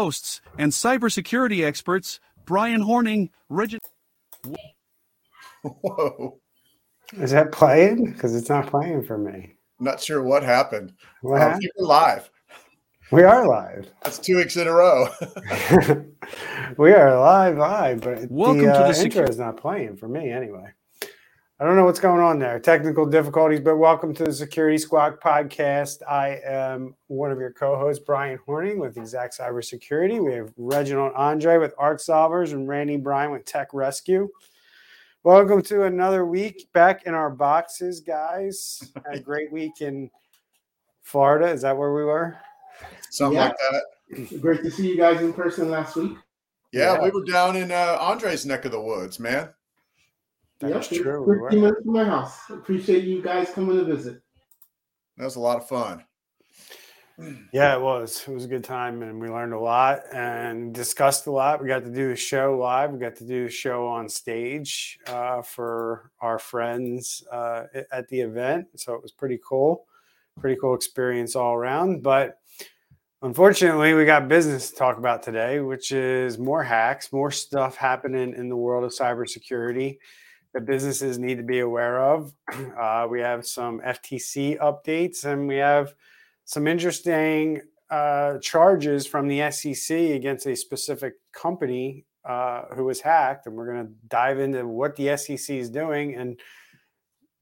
hosts and cybersecurity experts Brian Horning, Regis. Whoa. Is that playing? Because it's not playing for me. I'm not sure what happened. What Uh, happened? we're live. We are live. That's two weeks in a row. we are live, live, but Welcome the, to the uh, secu- intro is not playing for me anyway. I don't know what's going on there. Technical difficulties, but welcome to the Security Squawk podcast. I am one of your co-hosts, Brian Horning with Exact Cybersecurity. We have Reginald Andre with Arc Solvers and Randy Bryan with Tech Rescue. Welcome to another week back in our boxes, guys. Had a great week in Florida. Is that where we were? Something Yeah. like that. Great to see you guys in person last week. Yeah, Yeah. we were down in uh, Andre's neck of the woods, man. That Yep, is true, we 15 were. minutes from my house. Appreciate you guys coming to visit. That was a lot of fun. Yeah, it was. It was a good time, and we learned a lot and discussed a lot. We got to do the show live. We got to do the show on stage uh, for our friends uh, at the event. So it was pretty cool. Pretty cool experience all around. But unfortunately, we got business to talk about today, which is more hacks, more stuff happening in the world of cybersecurity that businesses need to be aware of. Uh, we have some FTC updates, and we have some interesting uh, charges from the SEC against a specific company uh, who was hacked, and we're going to dive into what the SEC is doing. And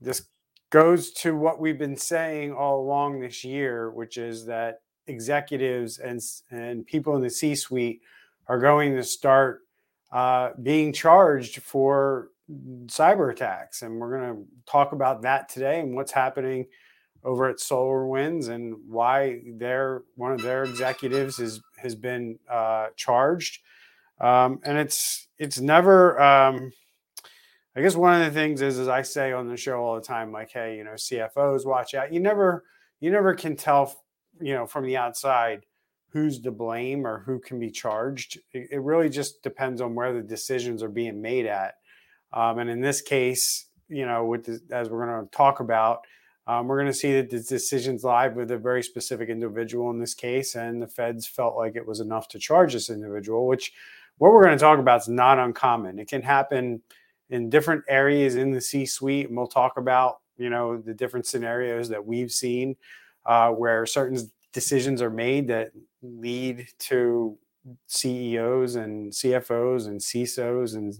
this goes to what we've been saying all along this year, which is that executives and and people in the C-suite are going to start uh, being charged for cyber attacks, and we're going to talk about that today and what's happening over at SolarWinds and why their one of their executives is has been uh, charged. Um, and it's it's never. Um, I guess one of the things is, as I say on the show all the time, like, hey, you know, CFOs watch out. You never you never can tell, you know, from the outside who's to blame or who can be charged. It, it really just depends on where the decisions are being made at. Um, and in this case, you know, with the, as we're going to talk about, um, we're going to see that the decisions live with a very specific individual in this case, and the feds felt like it was enough to charge this individual. Which, what we're going to talk about is not uncommon. It can happen in different areas in the C-suite, and we'll talk about you know the different scenarios that we've seen uh, where certain decisions are made that lead to CEOs and CFOs and CISOs and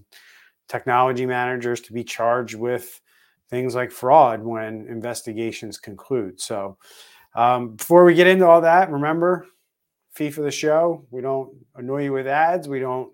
technology managers to be charged with things like fraud when investigations conclude. So, um, before we get into all that, remember, fee for the show. We don't annoy you with ads. We don't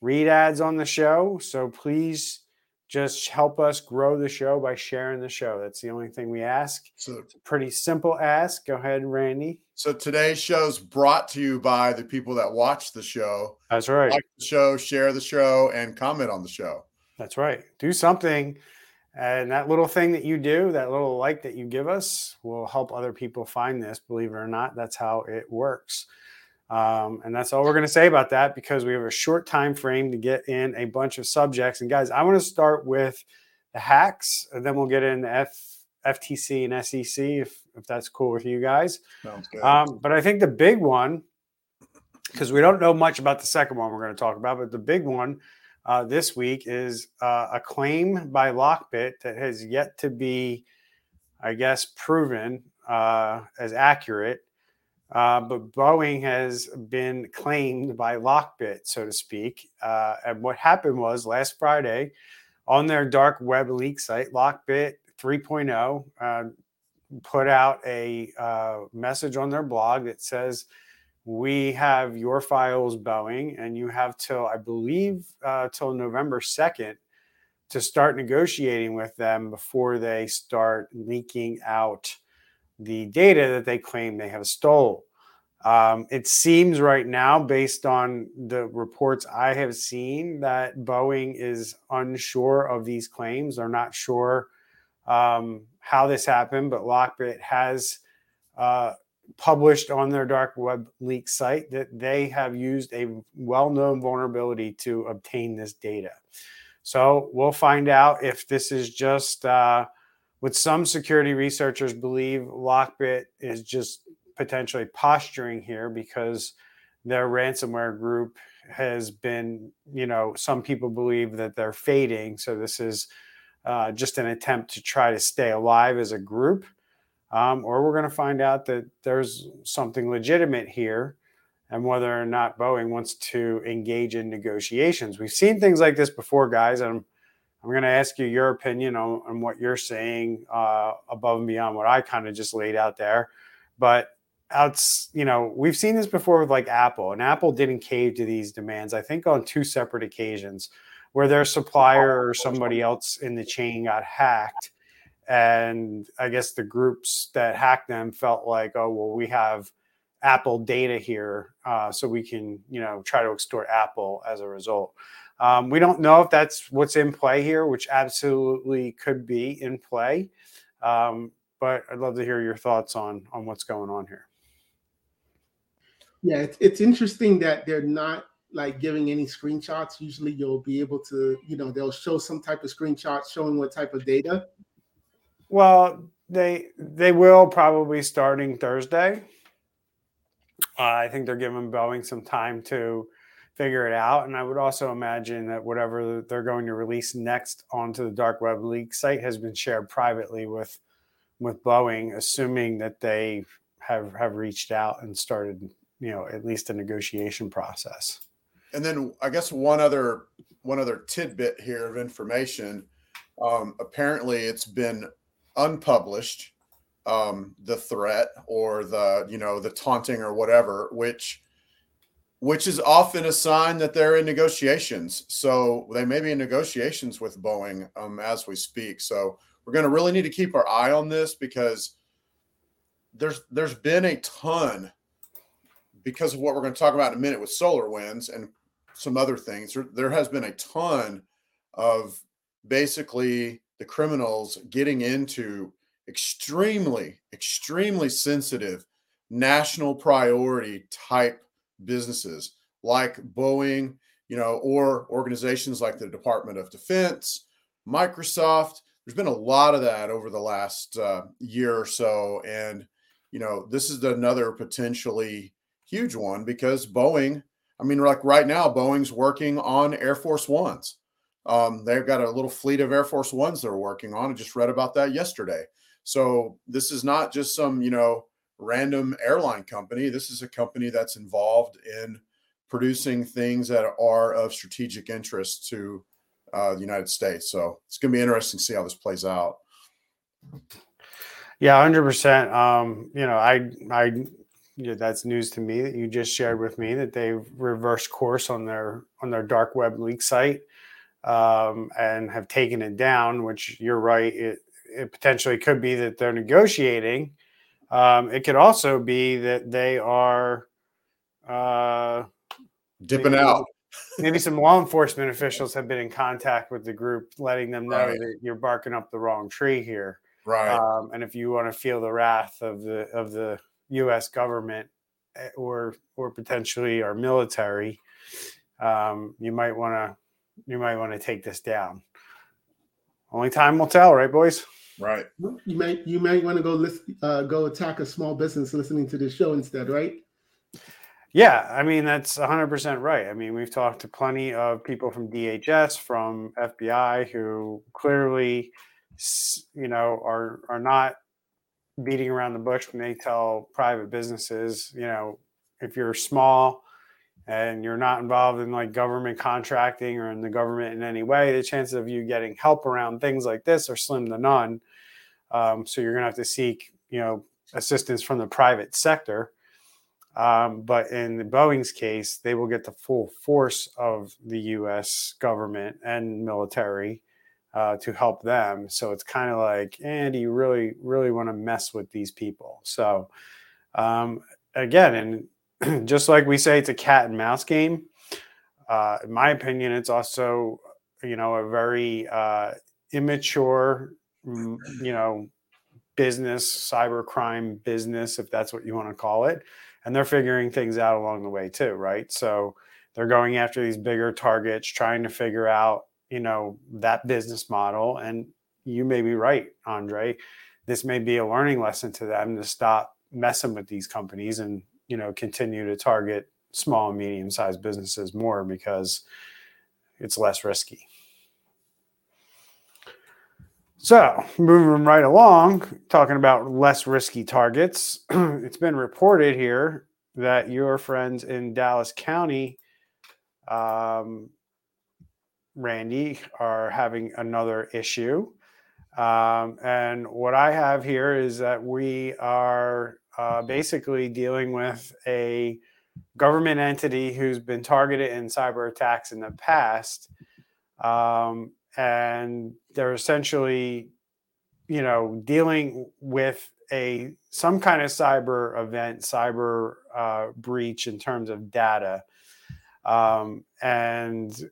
read ads on the show. So please just help us grow the show by sharing the show. That's the only thing we ask. So, It's a pretty simple ask. Go ahead, Randy. so today's show's brought to you by the people that watch the show, That's right. like the show, share the show, and comment on the show. That's right. Do something. And that little thing that you do, that little like that you give us, will help other people find this. Believe it or not, that's how it works. Um, and that's all we're going to say about that because we have a short time frame to get in a bunch of subjects. And guys, I want to start with the hacks, and then we'll get into F, FTC and SEC if, if that's cool with you guys. Sounds good. Um, but I think the big one, because we don't know much about the second one we're going to talk about, but the big one uh, this week is uh, a claim by Lockbit that has yet to be, I guess, proven uh, as accurate. Uh, but Boeing has been claimed by Lockbit, so to speak. Uh, and what happened was last Friday on their dark web leak site, Lockbit 3.0 uh, put out a message on their blog that says, we have your files, Boeing, and you have till I believe uh, till November second to start negotiating with them before they start leaking out the data that they claim they have stole. Um, it seems right now, based on the reports I have seen, that Boeing is unsure of these claims. They're not sure um, how this happened, but Lockbit has uh, published on their dark web leak site that they have used a well-known vulnerability to obtain this data. So we'll find out if this is just uh, what some security researchers believe Lockbit is just potentially posturing here because their ransomware group has been, you know, some people believe that they're fading. So this is uh, just an attempt to try to stay alive as a group. Um, or we're going to find out that there's something legitimate here and whether or not Boeing wants to engage in negotiations. We've seen things like this before, guys, and I'm, I'm going to ask you your opinion on, on what you're saying uh, above and beyond what I kind of just laid out there. But outs, you know, we've seen this before with like Apple, and Apple didn't cave to these demands. I think on two separate occasions, where their supplier or somebody else in the chain got hacked, and I guess the groups that hacked them felt like, oh well, we have Apple data here, uh, so we can, you know, try to extort Apple as a result. Um, we don't know if that's what's in play here, which absolutely could be in play. Um, but I'd love to hear your thoughts on on what's going on here. Yeah, it's, it's interesting that they're not like giving any screenshots. Usually, you'll be able to, you know, they'll show some type of screenshot showing what type of data. Well, they they will probably starting Thursday. Uh, I think they're giving Boeing some time to figure it out, and I would also imagine that whatever they're going to release next onto the dark web leak site has been shared privately with with Boeing, assuming that they have have reached out and started, you know, at least a negotiation process. And then I guess one other one other tidbit here of information. Um, apparently, it's been unpublished um, the threat or the you know the taunting or whatever, which which is often a sign that they're in negotiations. So they may be in negotiations with Boeing um, as we speak. So we're going to really need to keep our eye on this because there's there's been a ton because of what we're going to talk about in a minute with SolarWinds and some other things. There, there has been a ton of basically the criminals getting into extremely, extremely sensitive national priority type businesses like Boeing, you know, or organizations like the Department of Defense, Microsoft. There's been a lot of that over the last uh, year or so. And, you know, this is another potentially huge one because Boeing, I mean, like right now, Boeing's working on Air Force Ones. Um, they've got a little fleet of Air Force Ones they're working on. I just read about that yesterday. So this is not just some, you know, random airline company. This is a company that's involved in producing things that are of strategic interest to uh, the United States. So it's going to be interesting to see how this plays out. Yeah, hundred um, percent. You know, I, I, know, that's news to me that you just shared with me that they've reversed course on their on their dark web leak site um, and have taken it down. Which you're right, it it potentially could be that they're negotiating. Um, it could also be that they are uh, dipping maybe, out. maybe some law enforcement officials have been in contact with the group, letting them know right. that you're barking up the wrong tree here. Right. Um, and if you want to feel the wrath of the of the U.S. government eh, or or potentially our military, um, you might want to you might want to take this down. Only time will tell, right, boys? Right. You might you might want to go listen, uh, go attack a small business listening to this show instead, right? Yeah, I mean that's 100% right. I mean, we've talked to plenty of people from DHS, from FBI who clearly you know are are not beating around the bush when they tell private businesses, you know, if you're small and you're not involved in like government contracting or in the government in any way, the chances of you getting help around things like this are slim to none. Um, so you're going to have to seek, you know, assistance from the private sector. Um, but in the Boeing's case, they will get the full force of the U.S. government and military uh, to help them. So it's kind of like, and you really, really want to mess with these people? So um, again, and just like we say it's a cat and mouse game. Uh, in my opinion, it's also you know a very uh, immature, you know, business, cybercrime business, if that's what you want to call it, and they're figuring things out along the way too, right? So they're going after these bigger targets, trying to figure out you know that business model. And you may be right, Andre. This may be a learning lesson to them to stop messing with these companies and you know continue to target small and medium sized businesses more because it's less risky. So, moving right along, talking about less risky targets, it's been reported here that your friends in Dallas County, um, Randy, are having another issue. Um, and what I have here is that we are uh, basically dealing with a government entity who's been targeted in cyber attacks in the past. Um, and they're essentially, you know, dealing with a some kind of cyber event, cyber uh, breach in terms of data, um, and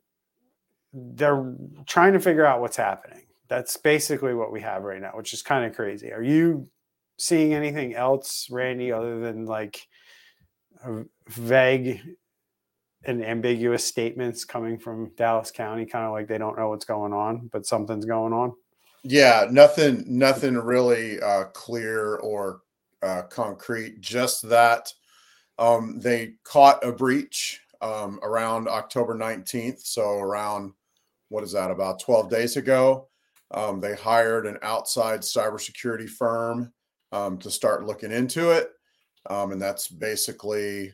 they're trying to figure out what's happening. That's basically what we have right now, which is kind of crazy. Are you seeing anything else, Randy, other than like vague and ambiguous statements coming from Dallas County, kind of like they don't know what's going on, but something's going on? Yeah, nothing, nothing really uh, clear or uh, concrete. Just that um, they caught a breach um, around October 19th. So around what is that? About 12 days ago, um, they hired an outside cybersecurity firm um, to start looking into it, um, and that's basically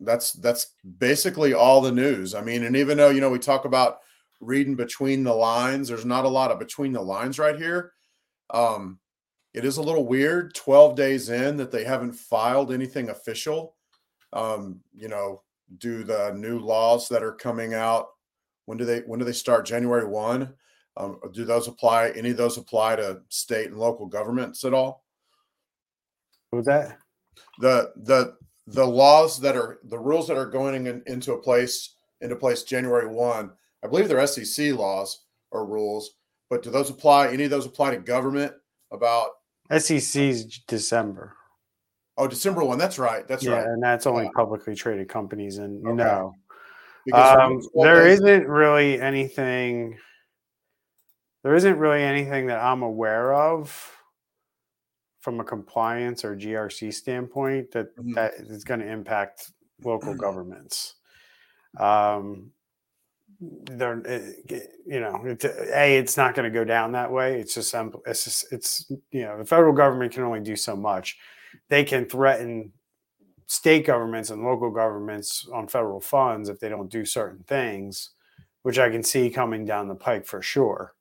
that's that's basically all the news. I mean, and even though you know we talk about reading between the lines, there's not a lot of between the lines right here. Um, it is a little weird 12 days in that they haven't filed anything official. Um, you know, do the new laws that are coming out when do they when do they start january 1 um, do those apply any of those apply to state and local governments at all with that the the the laws that are the rules that are going in, into a place into place January one. I believe they're SEC laws or rules, but do those apply? Any of those apply to government? About SEC's December. Oh, December one. That's right. That's yeah, right. and that's only publicly traded companies. And Okay. no, um, there isn't really anything. There isn't really anything that I'm aware of from a compliance or GRC standpoint that Mhm. that is going to impact local governments. Um, they're, eh, you know, it's, a it's not going to go down that way. It's just it's just, it's you know the federal government can only do so much. They can threaten state governments and local governments on federal funds if they don't do certain things, which I can see coming down the pike for sure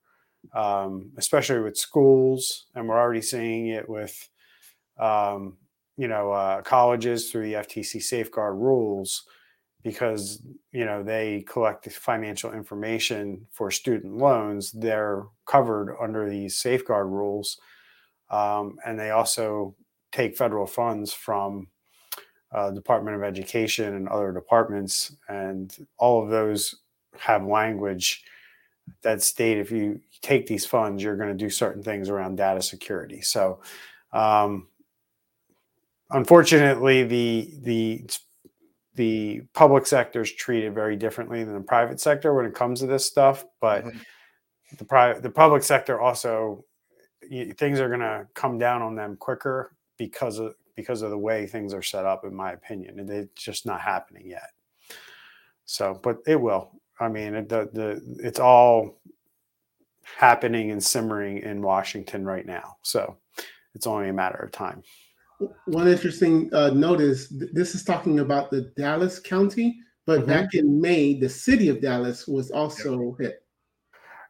um, especially with schools, and we're already seeing it with, um, you know, uh, colleges through the FTC safeguard rules, because you know they collect financial information for student loans. They're covered under these safeguard rules, um, and they also take federal funds from uh, Department of Education and other departments, and all of those have language that state if you take these funds, you're going to do certain things around data security. So, um, unfortunately, the the the public sector is treated very differently than the private sector when it comes to this stuff. But Mhm. the private, the public sector also y- things are going to come down on them quicker because of because of the way things are set up, in my opinion, and it's just not happening yet. So, but it will. I mean, the the it's all happening and simmering in Washington right now. So it's only a matter of time. One interesting uh, note is th- this is talking about the Dallas County, but Mhm. back in May, the city of Dallas was also hit.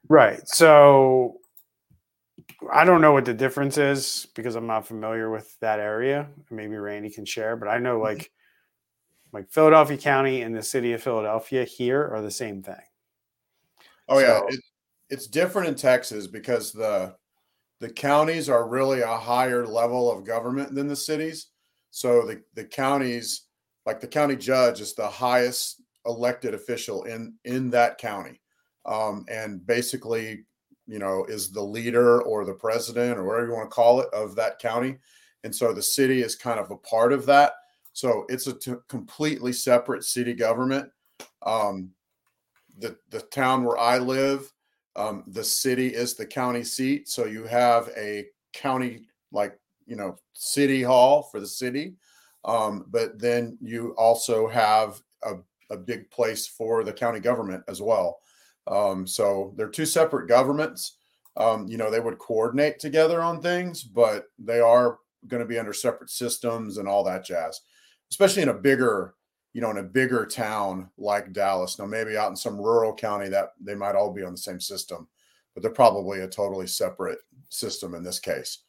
Right. So I don't know what the difference is because I'm not familiar with that area. Maybe Randy can share, but I know like like Philadelphia County and the city of Philadelphia here are the same thing. Oh yeah, it, it's different in Texas because the the counties are really a higher level of government than the cities. So the the counties, like the county judge, is the highest elected official in in that county, um, and basically, you know, is the leader or the president or whatever you want to call it of that county. And so the city is kind of a part of that. So it's a t- completely separate city government. Um, the the town where I live, um, the city is the county seat. So you have a county like you know city hall for the city, Um, but then you also have a, a big place for the county government as well. Um, so they're two separate governments. Um, you know, they would coordinate together on things, but they are going to be under separate systems and all that jazz, especially in a bigger, you know, in a bigger town like Dallas. Now, maybe out in some rural county that they might all be on the same system, but they're probably a totally separate system in this case.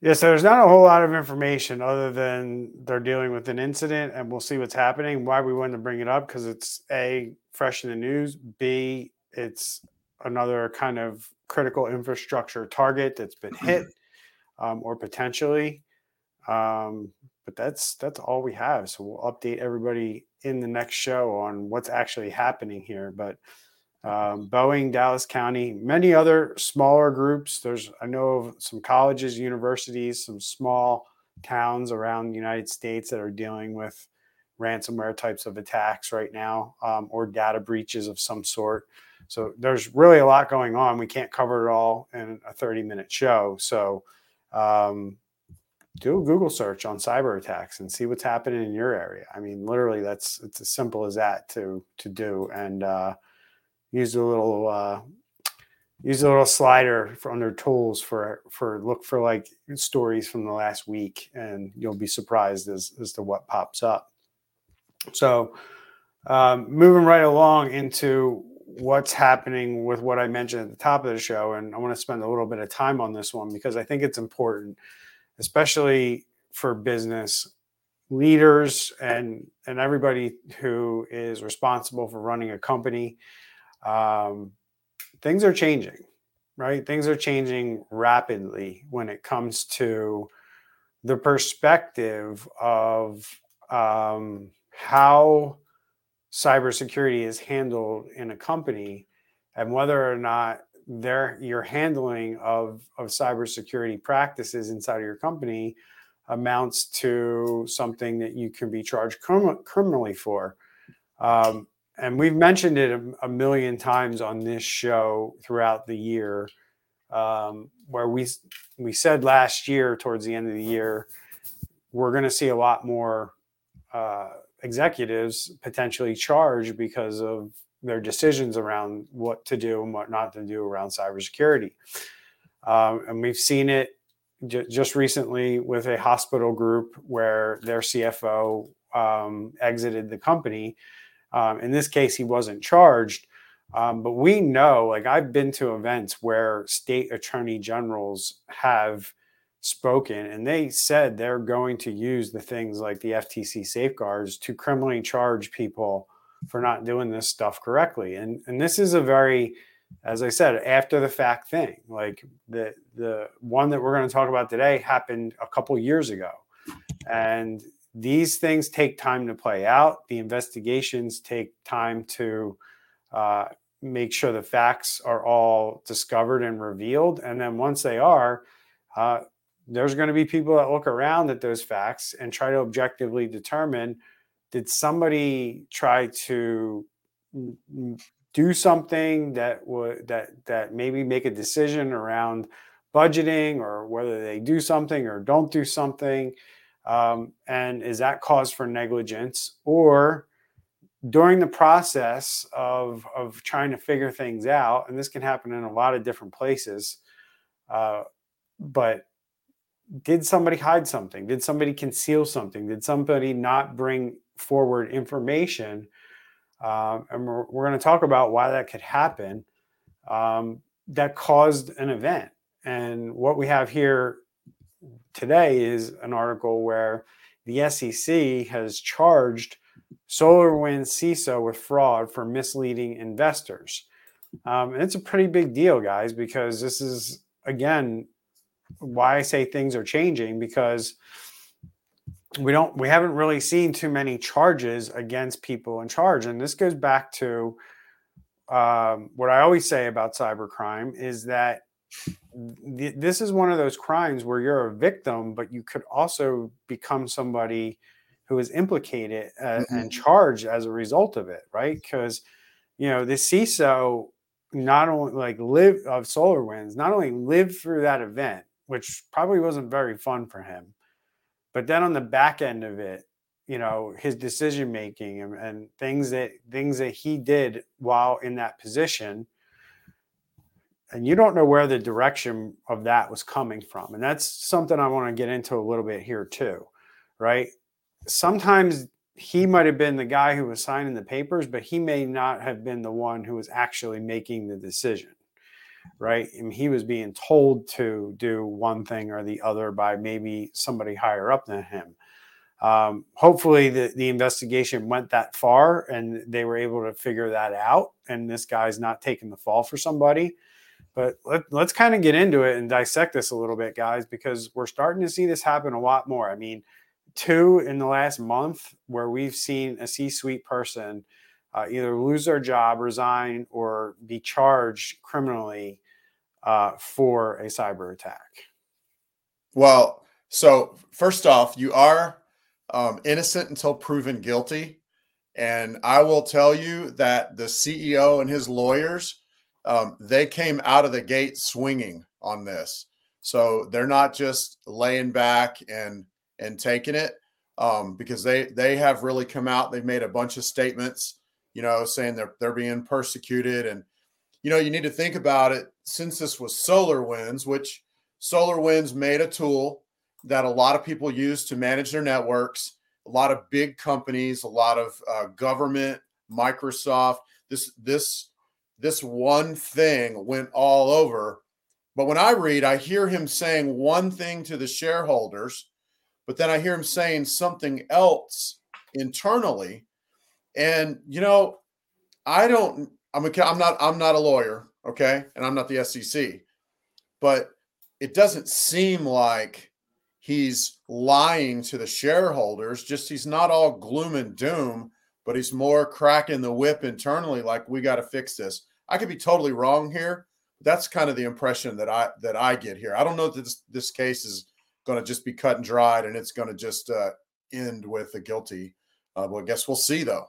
Yeah, so there's not a whole lot of information other than they're dealing with an incident and we'll see what's happening. Why we wanted to bring it up because it's A, fresh in the news, B, it's another kind of critical infrastructure target that's been hit um, or potentially. Um, but that's that's all we have. So we'll update everybody in the next show on what's actually happening here. But um, Boeing, Dallas County, many other smaller groups. There's I know of some colleges, universities, some small towns around the United States that are dealing with ransomware types of attacks right now um, or data breaches of some sort. So there's really a lot going on. We can't cover it all in a 30 minute show. So um, do a Google search on cyber attacks and see what's happening in your area. I mean, literally, that's it's as simple as that to to do. And uh, use a little uh, use a little slider for under tools for for look for like stories from the last week, and you'll be surprised as as to what pops up. So, um, moving right along into what's happening with what I mentioned at the top of the show, and I want to spend a little bit of time on this one because I think it's important, especially for business leaders and and everybody who is responsible for running a company um, things are changing, right? Things are changing rapidly when it comes to the perspective of um, how cybersecurity is handled in a company and whether or not their your handling of of cybersecurity practices inside of your company amounts to something that you can be charged crim- criminally for. Um, and we've mentioned it a, a, million times on this show throughout the year, um, where we we said last year towards the end of the year we're going to see a lot more uh, executives potentially charged because of their decisions around what to do and what not to do around cybersecurity. Um, and we've seen it j- just recently with a hospital group where their CFO um, exited the company um, in this case, he wasn't charged. Um, but we know, like I've been to events where state attorney generals have spoken and they said they're going to use the things like the FTC safeguards to criminally charge people for not doing this stuff correctly. And and this is a very as I said, after the fact thing. Like the the one that we're going to talk about today happened a couple years ago. And these things take time to play out. The investigations take time to uh, make sure the facts are all discovered and revealed. And then once they are, uh, there's going to be people that look around at those facts and try to objectively determine did somebody try to do something that would that that maybe make a decision around budgeting or whether they do something or don't do something um, and is that cause for negligence? Or during the process of, of trying to figure things out, and this can happen in a lot of different places, uh, but did somebody hide something? Did somebody conceal something? Did somebody not bring forward information? Um, and we're, we're going to talk about why that could happen um, that caused an event. And what we have here today is an article where the SEC has charged SolarWinds CISO with fraud for misleading investors. Um, and it's a pretty big deal, guys, because this is, again, why I say things are changing because we don't we haven't really seen too many charges against people in charge and this goes back to um, what i always say about cybercrime is that this is one of those crimes where you're a victim, but you could also become somebody who is implicated uh, mm-hmm. and charged as a result of it, right? Because you know the CISO not only like live of SolarWinds not only lived through that event, which probably wasn't very fun for him, but then on the back end of it, you know, his decision making and, and things that things that he did while in that position, and you don't know where the direction of that was coming from, and that's something I want to get into a little bit here too, right? Sometimes he might have been the guy who was signing the papers, but he may not have been the one who was actually making the decision right? And he was being told to do one thing or the other by maybe somebody higher up than him. Um, hopefully, the, the investigation went that far and they were able to figure that out. And this guy's not taking the fall for somebody. But let, let's kind of get into it and dissect this a little bit, guys, because we're starting to see this happen a lot more. I mean, two in the last month where we've seen a C suite person uh, either lose their job, resign, or be charged criminally uh, for a cyber attack? Well, so first off, you are um, innocent until proven guilty. And I will tell you that the CEO and his lawyers, um, they came out of the gate swinging on this. So they're not just laying back and and taking it um, because they they have really come out. They've made a bunch of statements, you know, saying they're they're being persecuted and you know, you need to think about it since this was SolarWinds, which SolarWinds made a tool that a lot of people use to manage their networks. A lot of big companies, a lot of uh, government, Microsoft. This this this one thing went all over. But when I read, I hear him saying one thing to the shareholders, but then I hear him saying something else internally. And you know, I don't I'm a, I'm not I'm not a lawyer, okay, and I'm not the SEC, but it doesn't seem like he's lying to the shareholders. Just he's not all gloom and doom, but he's more cracking the whip internally, like we got to fix this. I could be totally wrong here. That's kind of the impression that I that I get here. I don't know that this this case is going to just be cut and dried, and it's going to just uh, end with a guilty. Uh, well, I guess we'll see though.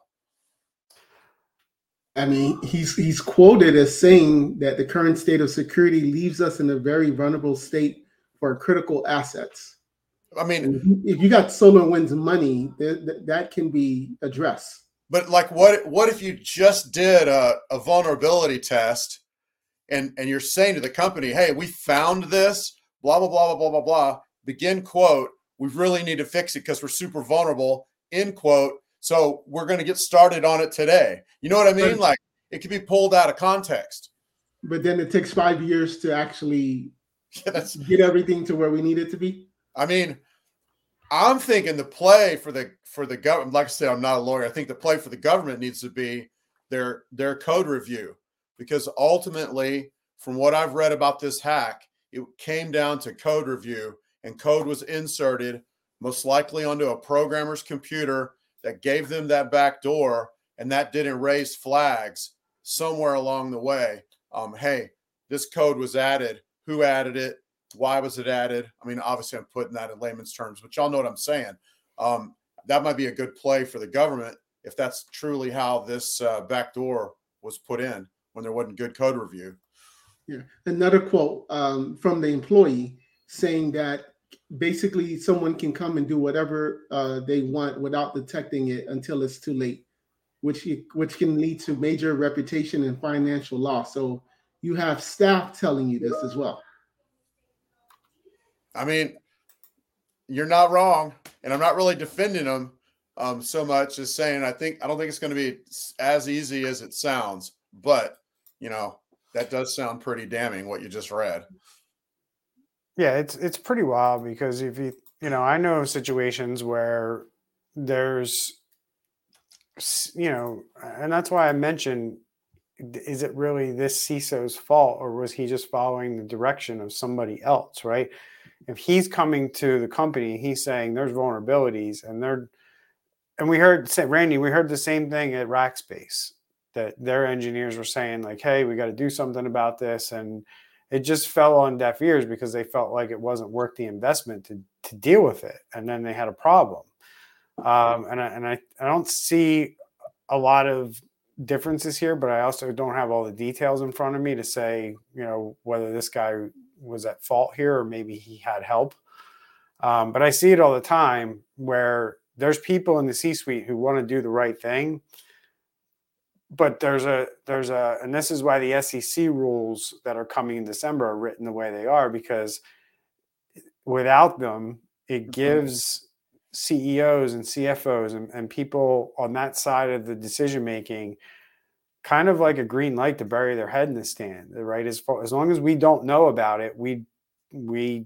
I mean, he's he's quoted as saying that the current state of security leaves us in a very vulnerable state for critical assets. I mean, if you got SolarWinds money, that, that can be addressed. But like, what what if you just did a, a vulnerability test, and and you're saying to the company, "Hey, we found this, blah blah blah blah blah blah blah." Begin quote. We really need to fix it because we're super vulnerable. End quote so we're going to get started on it today. You know what I mean? Like it could be pulled out of context. But then it takes five years to actually yeah, get everything to where we need it to be. I mean, I'm thinking the play for the for the government. Like I said, I'm not a lawyer. I think the play for the government needs to be their their code review because ultimately, from what I've read about this hack, it came down to code review, and code was inserted most likely onto a programmer's computer that gave them that back door and that didn't raise flags somewhere along the way. Um, hey, this code was added. Who added it? Why was it added? I mean, obviously, I'm putting that in layman's terms, but y'all know what I'm saying. Um, that might be a good play for the government if that's truly how this uh, back door was put in when there wasn't good code review. Yeah. Another quote um, from the employee saying that basically someone can come and do whatever uh, they want without detecting it until it's too late, which which can lead to major reputation and financial loss. So you have staff telling you this as well. I mean, you're not wrong, and I'm not really defending them um, so much as saying I think I don't think it's going to be as easy as it sounds, but you know that does sound pretty damning what you just read. Yeah, it's it's pretty wild because if you you know I know situations where there's you know and that's why I mentioned is it really this CISO's fault or was he just following the direction of somebody else, right? If he's coming to the company, he's saying there's vulnerabilities and they're and we heard say Randy, we heard the same thing at Rackspace that their engineers were saying like, "Hey, we got to do something about this," and it just fell on deaf ears because they felt like it wasn't worth the investment to to deal with it, and then they had a problem. Um, and I, and I, I don't see a lot of differences here, but I also don't have all the details in front of me to say, you know, whether this guy was at fault here or maybe he had help. Um, but I see it all the time where there's people in the C-suite who want to do the right thing, but there's a there's a and this is why the SEC rules that are coming in December are written the way they are because without them, it gives CEOs and CFOs and, and people on that side of the decision making kind of like a green light to bury their head in the stand, right? As far as long as we don't know about it, we we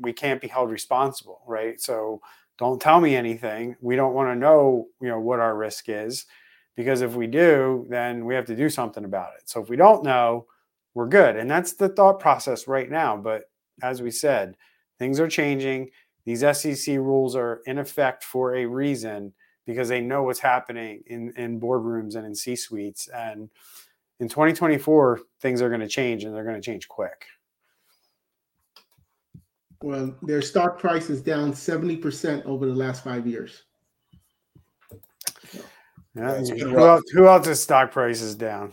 we can't be held responsible, right? So don't tell me anything. We don't want to know, you know, what our risk is because if we do, then we have to do something about it. So if we don't know, we're good. And that's the thought process right now, but as we said, things are changing. These SEC rules are in effect for a reason because they know what's happening in, in boardrooms and in C suites. And in 2024, things are going to change and they're going to change quick. Well, their stock price is down 70% over the last five years. Yeah, who, else, who else's stock price is down?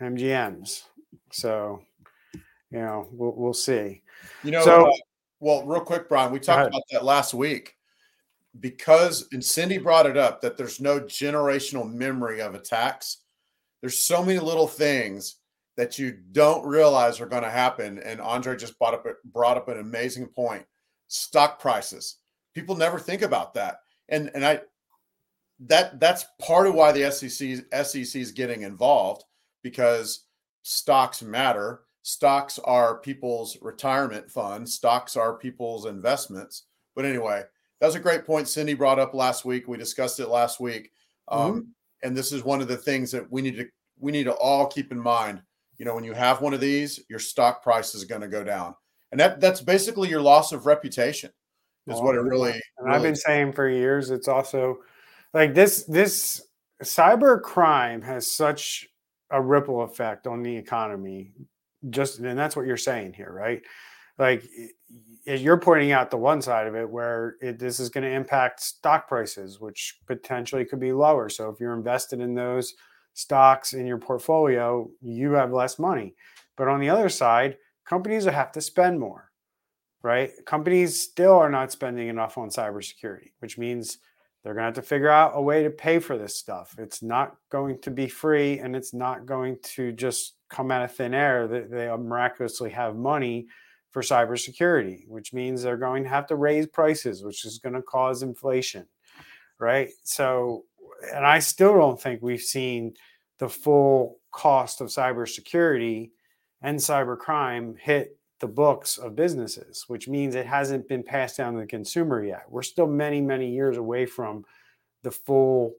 MGM's. So, you know, we'll, we'll see. You know, So- uh, well, real quick, Brian, we talked about that last week because, and Cindy brought it up that there's no generational memory of attacks. There's so many little things that you don't realize are going to happen. And Andre just brought up brought up an amazing point: stock prices. People never think about that, and and I that that's part of why the SEC SEC is getting involved because stocks matter. Stocks are people's retirement funds. Stocks are people's investments. But anyway, that was a great point Cindy brought up last week. We discussed it last week, um, and this is one of the things that we need to we need to all keep in mind. You know, when you have one of these, your stock price is going to go down, and that that's basically your loss of reputation. Is what it really. And I've really been saying for years, it's also like this this cyber crime has such a ripple effect on the economy. Just and that's what you're saying here, right? Like you're pointing out the one side of it where it, this is going to impact stock prices, which potentially could be lower. So if you're invested in those stocks in your portfolio, you have less money. But on the other side, companies have to spend more right? Companies still are not spending enough on cybersecurity, which means they're going to have to figure out a way to pay for this stuff. It's not going to be free and it's not going to just come out of thin air that they uh, miraculously have money for cybersecurity, which means they're going to have to raise prices, which is going to cause inflation, right? So, and I still don't think we've seen the full cost of cybersecurity and cybercrime hit the books of businesses, which means it hasn't been passed down to the consumer yet. We're still many, many years away from the full,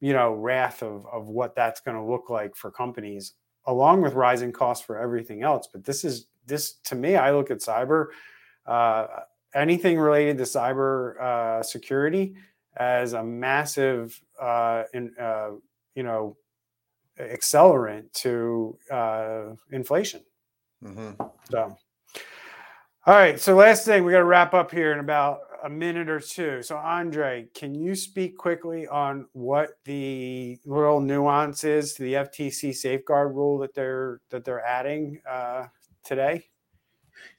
you know, wrath of, of what that's going to look like for companies, along with rising costs for everything else. But this is this to me, I look at cyber, uh, anything related to cyber uh, security as a massive, uh, in, uh, you know, accelerant to uh, inflation. Mhm. So, all right. So, last thing, we got to wrap up here in about a minute or two. So, Andre, can you speak quickly on what the little nuance is to the FTC safeguard rule that they're that they're adding uh, today?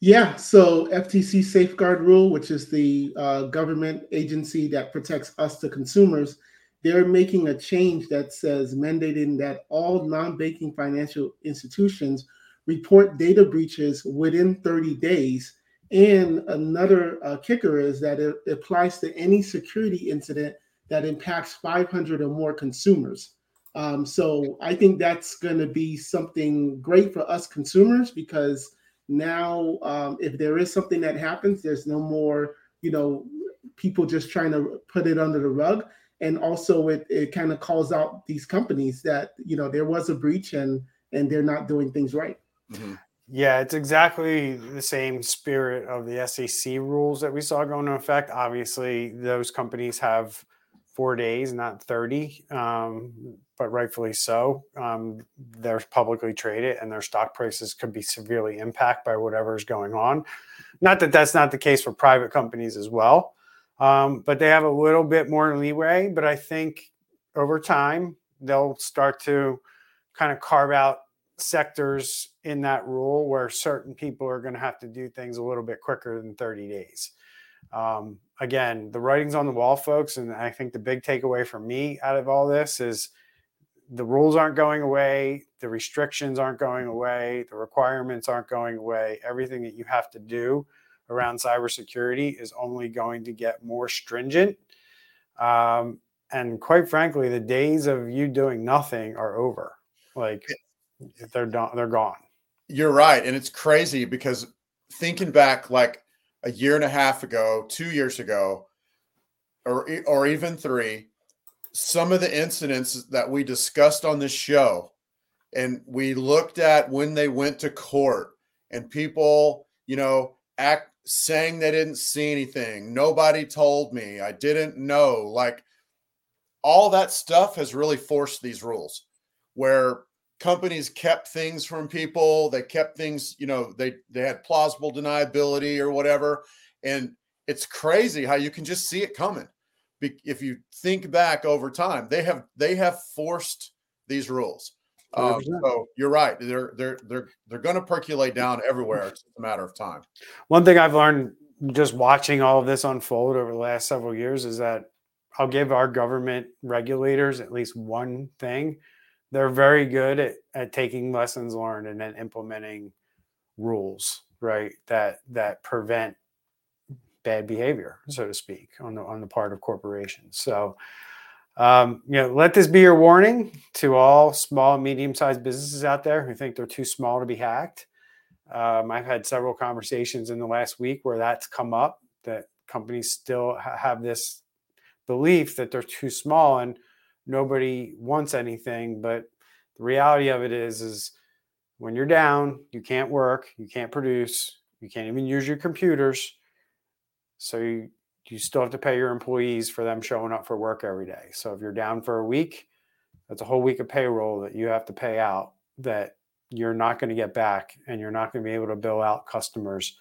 Yeah, so FTC Safeguard Rule, which is the uh, government agency that protects us, the consumers, they're making a change that says mandating that all non banking financial institutions report data breaches within 30 days. And another uh, kicker is that it applies to any security incident that impacts 500 or more consumers. Um, so I think that's going to be something great for us consumers because now um, if there is something that happens, there's no more, you know, people just trying to put it under the rug. And also it, it kind of calls out these companies that, you know, there was a breach and and they're not doing things right. Mhm. Yeah, it's exactly the same spirit of the SEC rules that we saw go into effect. Obviously, those companies have four days, not 30, um, but rightfully so. Um, they're publicly traded and their stock prices could be severely impacted by whatever is going on. Not that that's not the case for private companies as well, um, but they have a little bit more leeway. But I think over time, they'll start to kind of carve out sectors in that rule where certain people are going to have to do things a little bit quicker than 30 days. Um, again, the writing's on the wall, folks. And I think the big takeaway for me out of all this is the rules aren't going away, the restrictions aren't going away, the requirements aren't going away. Everything that you have to do around cybersecurity is only going to get more stringent. Um, and quite frankly, the days of you doing nothing are over. Like they're done, they're gone. You're right, and it's crazy because thinking back, like a year and a half ago, two years ago, or or even three, some of the incidents that we discussed on this show, and we looked at when they went to court, and people, you know, act saying they didn't see anything. Nobody told me. I didn't know. Like all that stuff has really forced these rules where companies kept things from people they kept things you know they they had plausible deniability or whatever. And it's crazy how you can just see it coming. If you think back over time they have they have forced these rules. Um, so you're right. They're they're they're they're going to percolate down everywhere. It's a matter of time. One thing i've learned just watching all of this unfold over the last several years is that I'll give our government regulators at least one thing. They're very good at, at taking lessons learned and then implementing rules, right? That that prevent bad behavior, so to speak, on the on the part of corporations. So um, you know, let this be your warning to all small, medium-sized businesses out there who think they're too small to be hacked. Um, I've had several conversations in the last week where that's come up that companies still ha- have this belief that they're too small and nobody wants anything but the reality of it is is when you're down you can't work you can't produce you can't even use your computers so you, you still have to pay your employees for them showing up for work every day. So if you're down for a week that's a whole week of payroll that you have to pay out that you're not going to get back and you're not going to be able to bill out customers.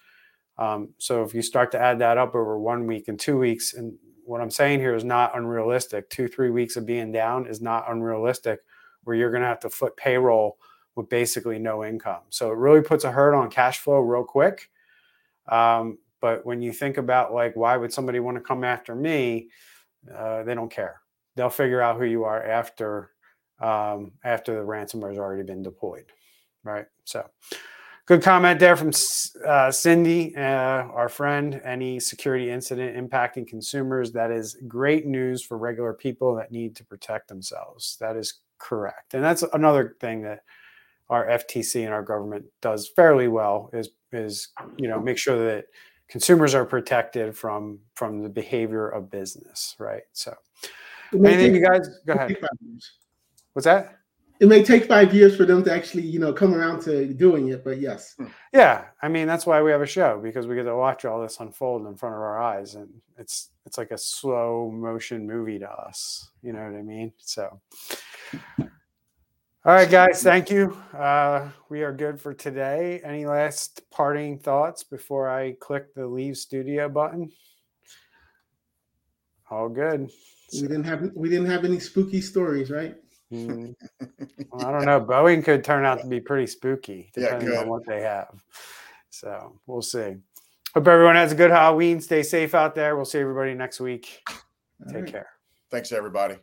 Um, so if you start to add that up over one week and two weeks and what I'm saying here is not unrealistic. Two, three weeks of being down is not unrealistic, where you're going to have to foot payroll with basically no income. So it really puts a hurt on cash flow real quick. Um, but when you think about like, why would somebody want to come after me? Uh, they don't care. They'll figure out who you are after um, after the ransomware has already been deployed, right? So Good comment there from uh, Cindy, uh, our friend. Any security incident impacting consumers, that is great news for regular people that need to protect themselves. That is correct. And that's another thing that our FTC and our government does fairly well is is you know make sure that consumers are protected from from the behavior of business, right? So anything you guys go ahead. What's that? It may take five years for them to actually, you know, come around to doing it, but yes. Yeah, I mean that's why we have a show because we get to watch all this unfold in front of our eyes, and it's it's like a slow motion movie to us. You know what I mean? So, all right, guys, thank you. Uh, we are good for today. Any last parting thoughts before I click the leave studio button? All good. We didn't have we didn't have any spooky stories, right? Mm, well, I don't know. Boeing could turn out to be pretty spooky depending yeah, on what they have. So we'll see. Hope everyone has a good Halloween. Stay safe out there. We'll see everybody next week. Take right. care. Thanks, everybody.